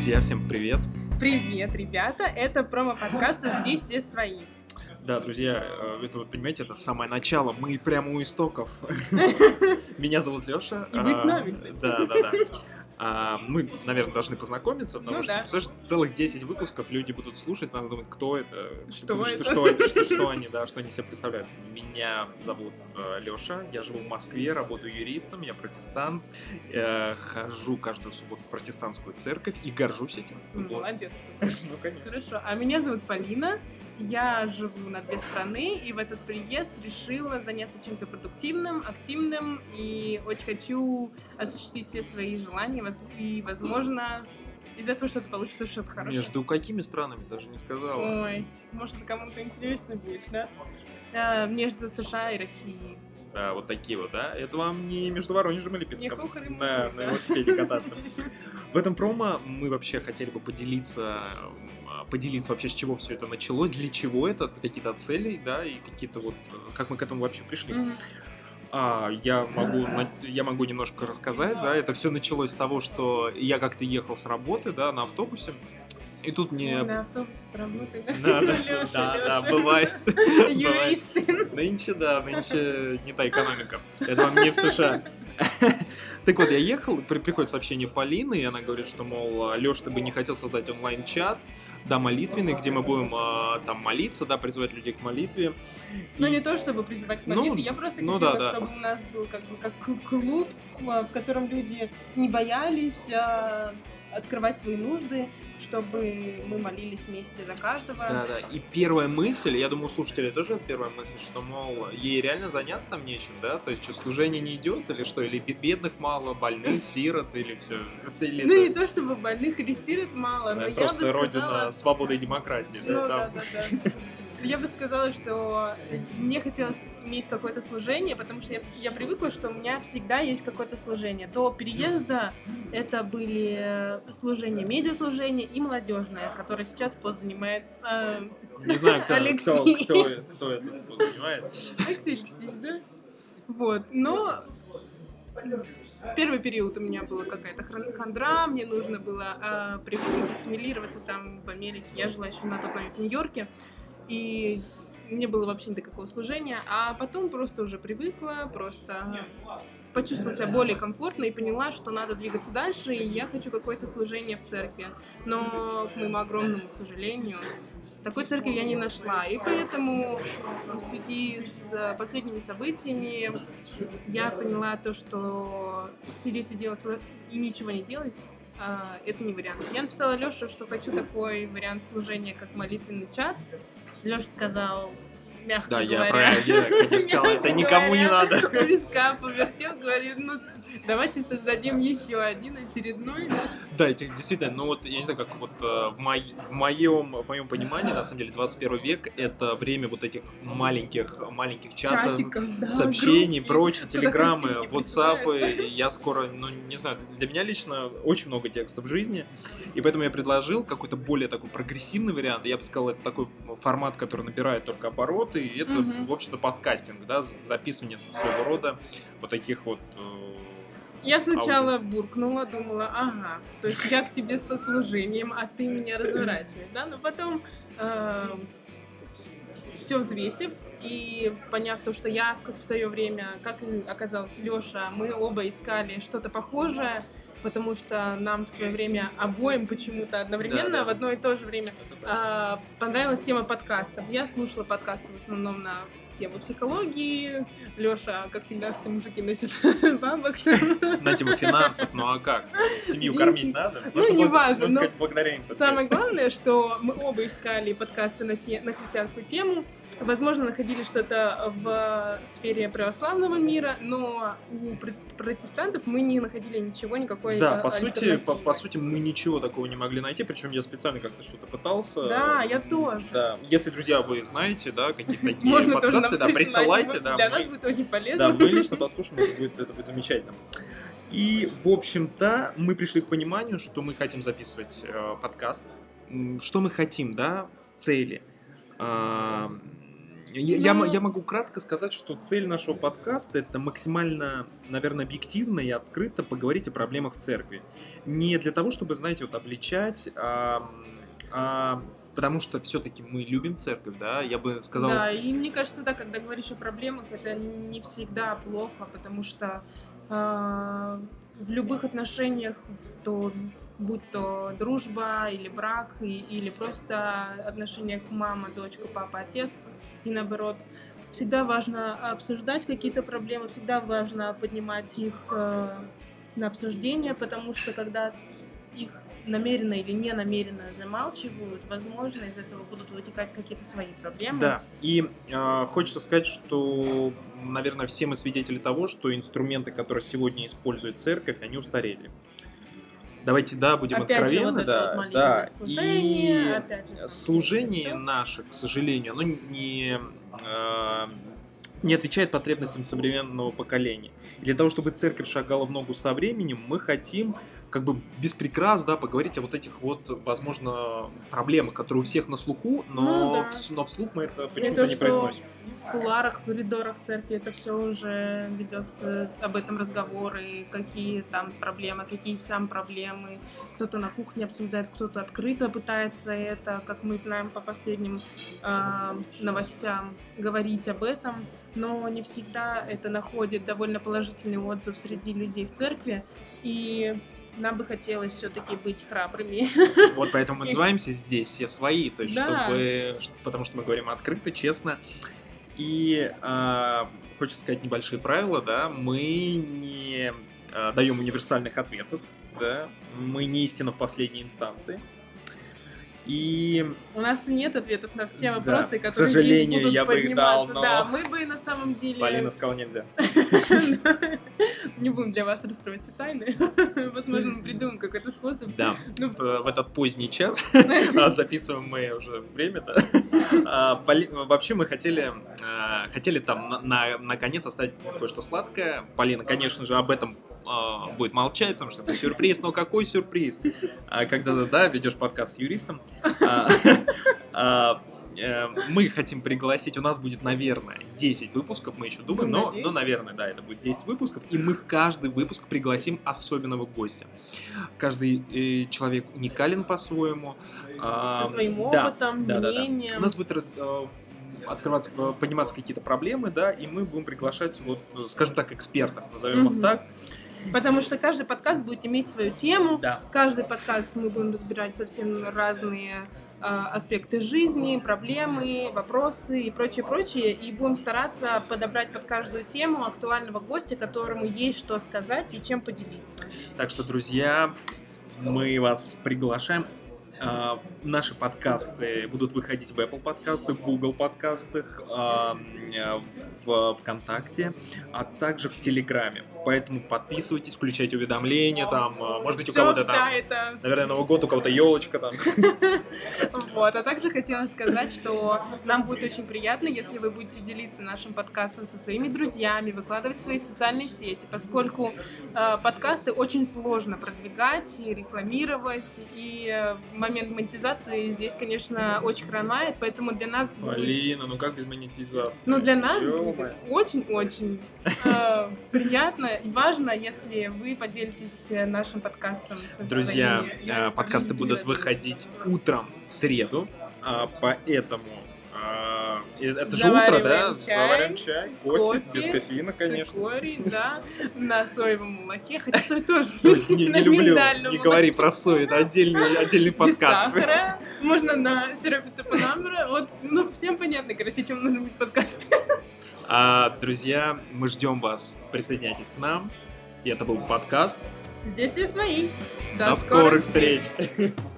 Друзья, всем привет! Привет, ребята! Это промо-подкаст «Здесь все свои». Да, друзья, э, это вот, понимаете, это самое начало. Мы прямо у истоков. Меня зовут Леша. И вы с нами, кстати. Да, да, да. А, мы, наверное, должны познакомиться, потому Ну что, да. представляешь, целых 10 выпусков люди будут слушать, надо думать, кто это, Что что, это? что, они- что- что они, да, что они себе представляют. Меня зовут Леша, я живу в Москве, работаю юристом, я протестант, э, хожу каждую субботу в протестантскую церковь и горжусь этим. Молодец. Ну, конечно. Хорошо. А меня зовут Полина. Я живу на две страны, и в этот приезд решила заняться чем-то продуктивным, активным, и очень хочу осуществить все свои желания, и, возможно, из этого что-то получится, что-то хорошее. Между какими странами, даже не сказала. Ой, может, кому-то интересно будет, да? А, между США и Россией. Да, вот такие вот, да? Это вам не между Воронежем и Не Липецком. хухры Да, на велосипеде кататься. В этом промо мы вообще хотели бы поделиться, поделиться вообще, с чего все это началось, для чего это, какие-то цели, да, и какие-то вот, э, как мы к этому вообще пришли. А, я могу, я могу немножко рассказать, да, это все началось с того, что я как-то ехал с работы, да, на автобусе, и тут мне... На автобусе с работы. Да, да, Лёша, да, да, Лёша. бывает. Бывает. Юристы. Нынче, да, нынче не та экономика. Это вам не в США. Так вот, я ехал, при- приходит сообщение Полины, и она говорит, что, мол, Леш, ты бы не хотел создать онлайн-чат, да, молитвенный, где мы будем а, там молиться, да, призывать людей к молитве. Ну, И- не то, чтобы призывать к Ну, молитве, я просто ну хотела, да, да. чтобы у нас был как бы как кл- клуб, а, в котором люди не боялись а, открывать свои нужды, чтобы мы молились вместе за каждого. Да, да. И первая мысль, я думаю, у слушателей тоже первая мысль, что, мол, ей реально заняться там нечем, да? То есть, что, служение не идет, или что? Или бе- бедных мало, больных, сирот, или все? Или Ну, это, не то, чтобы больных или сирот мало, но э, я просто бы родина сказала... свободы и демократии, Ну, да? да, да, да. Я бы сказала, что мне хотелось иметь какое-то служение, потому что я, я привыкла, что у меня всегда есть какое-то служение. До переезда это были э, служения, медиаслужение и молодежное, которое сейчас пост занимает э, Не знаю, кто, кто, Алексей. кто, кто это понимает. Алексей Алексеевич, да? Вот, но первый период у меня была какая-то хандра, мне нужно было э, привыкнуть, ассимилироваться там в Америке. Я жила еще на тот момент в Нью-Йорке, и мне было вообще никакого служения, а потом просто уже привыкла, просто почувствовала себя более комфортно и поняла, что надо двигаться дальше, и я хочу какое-то служение в церкви. Но, к моему огромному сожалению, такой церкви я не нашла. И поэтому в связи с последними событиями я поняла то, что сидеть и делать и ничего не делать а, это не вариант. Я написала Лёше, что хочу такой вариант служения, как молитвенный чат. Лёша сказал, мягко Да, я говоря, про я, конечно, сказал, это никому не надо. виска повертел, говорит, ну давайте создадим еще один очередной. да. Да, эти- действительно, ну вот, я не знаю, как вот э, в, мой- в моем, в моем понимании, на самом деле, 21 век — это время вот этих маленьких, маленьких чатов, Чатиков, да, сообщений, прочее, телеграммы, ватсапы. Я скоро, ну, не знаю, для меня лично очень много текстов в жизни, и поэтому я предложил какой-то более такой прогрессивный вариант. Я бы сказал, это такой формат, который набирает только обороты, и это, Мгм. в общем-то, подкастинг, да, записывание своего рода вот таких вот э, Я сначала буркнула, думала, ага, то есть я к тебе со служением, а ты меня разворачиваешь, да? Но потом, все взвесив и поняв то, что я в, в свое время, как оказалось Леша, мы оба искали что-то похожее, потому что нам в свое время обоим почему-то одновременно Да-да. в одно и то же время а, понравилась тема подкастов. Я слушала подкасты в основном на тему психологии. Леша, как всегда, все мужики носят бабок. на тему финансов, ну а как? Семью кормить надо? Ну, неважно, можно но сказать, благодаря им. так Самое главное, что мы оба искали подкасты на, те, на христианскую тему. Возможно, находили что-то в сфере православного мира, но у пр- протестантов мы не находили ничего, никакой Да, по сути, по, по сути, мы ничего такого не могли найти, причем я специально как-то что-то пытался. Да, я тоже. Да, если, друзья, вы знаете, да, какие-то такие Можно тоже подкасты, нам да, присылайте, да, Для мы- нас будет очень да, полезно. мы лично послушаем, это будет, это будет замечательно. И, в общем-то, мы пришли к пониманию, что мы хотим записывать э, подкаст. Что мы хотим, да, цели. А, Я, я могу кратко сказать, что цель нашего подкаста это максимально, наверное, объективно и открыто поговорить о проблемах в церкви. Не для того, чтобы, знаете, вот обличать, а, а потому что все-таки мы любим церковь, да, я бы сказал. Да, и мне кажется, да, когда говоришь о проблемах, это не всегда плохо, потому что э, в любых отношениях, то будь то дружба или брак, и- или просто отношениях мама, дочка, папа, отец, и наоборот, всегда важно обсуждать какие-то проблемы, всегда важно поднимать их э, на обсуждение, потому что когда их намеренно или не намеренно замалчивают, возможно, из этого будут вытекать какие-то свои проблемы. Да, и э, хочется сказать, что, наверное, все мы свидетели того, что инструменты, которые сегодня использует церковь, они устарели. Давайте, да, будем Опять же, откровенны, вот это да, вот да. служение, и опять же, служение наше, к сожалению, оно не э, не отвечает потребностям современного поколения. И для того, чтобы церковь шагала в ногу со временем, мы хотим как бы без прикрас, да, поговорить о вот этих вот, возможно, проблемах, которые у всех на слуху, но, Ну да. вс- но вслух мы это почему-то то, не произносим. В куларах, в коридорах церкви это все уже ведется об этом разговоры, какие там проблемы, какие сам проблемы. Кто-то на кухне обсуждает, кто-то открыто пытается это, как мы знаем по последним а, новостям, говорить об этом. Но не всегда это находит довольно положительный отзыв среди людей в церкви. И нам бы хотелось все-таки быть храбрыми. Вот поэтому мы называемся здесь все свои, то есть Да. чтобы, потому что мы говорим открыто, честно. И а, хочется сказать небольшие правила, да, мы не а, даем универсальных ответов, да, мы не истина в последней инстанции. И У нас нет ответов на все Да, вопросы, к которые сожалению, здесь будут я бы их дал, но- Да, мы бы на самом деле Полина сказала нельзя. не будем для вас раскрывать все тайны. Возможно, мы придумаем какой-то способ. Да, Ну, в в этот поздний час, записываем мы уже время-то. А, Вообще мы хотели, а, хотели там на- на- наконец оставить кое-что сладкое. Полина, конечно же, об этом а, будет молчать, потому что это сюрприз. Но какой сюрприз? А, Когда да, ведешь подкаст с юристом. Э, Мы хотим пригласить, у нас будет, наверное, 10 выпусков, мы еще думаем, Ну, но, но, наверное, да, это будет 10 выпусков, и мы в каждый выпуск пригласим особенного гостя. Каждый э, человек уникален по-своему. а, Со своим да, опытом, да, да, да. мнением. У нас будет раз- э, открываться, э, подниматься какие-то проблемы, да, и мы будем приглашать, вот, э, скажем так, экспертов, назовем их Мгм. так. Потому что каждый подкаст будет иметь свою тему. Да. Каждый подкаст мы будем разбирать совсем разные аспекты жизни, проблемы, вопросы и прочее, прочее. И будем стараться подобрать под каждую тему актуального гостя, которому есть что сказать и чем поделиться. Так что, друзья, мы вас приглашаем. А, Наши подкасты будут выходить в Apple подкастах, Google подкастах, а, в ВКонтакте, а также в Телеграме. Поэтому подписывайтесь, включайте уведомления, там, а, может быть, у кого-то там, это наверное, Новый год, у кого-то елочка там. Вот, а также хотела сказать, что нам будет очень приятно, если вы будете делиться нашим подкастом со своими друзьями, выкладывать в свои социальные сети, поскольку э, подкасты очень сложно продвигать и рекламировать, и э, момент монетизации здесь, конечно, очень хромает, поэтому для нас будет... Полина, ну как без монетизации? Ну, для нас будет очень-очень э, приятно и важно, если вы поделитесь э, нашим подкастом со Друзья, своими, э, подкасты будут выходить утром в среду, а, поэтому э, это же утро, да? чай, Завариваем чай, кофе, кофе, без кофеина, конечно. цикорий, да, на соевом молоке, хотя сой тоже Не, не люблю, не говори про сою, это отдельный, отдельный Без подкаст. сахара, можно на сиропе топинамбура, вот, ну, всем понятно, короче, чем у нас будет подкаст. А, друзья, мы ждем вас, присоединяйтесь к нам. И это был подкаст. Здесь все свои. До, скорых встреч!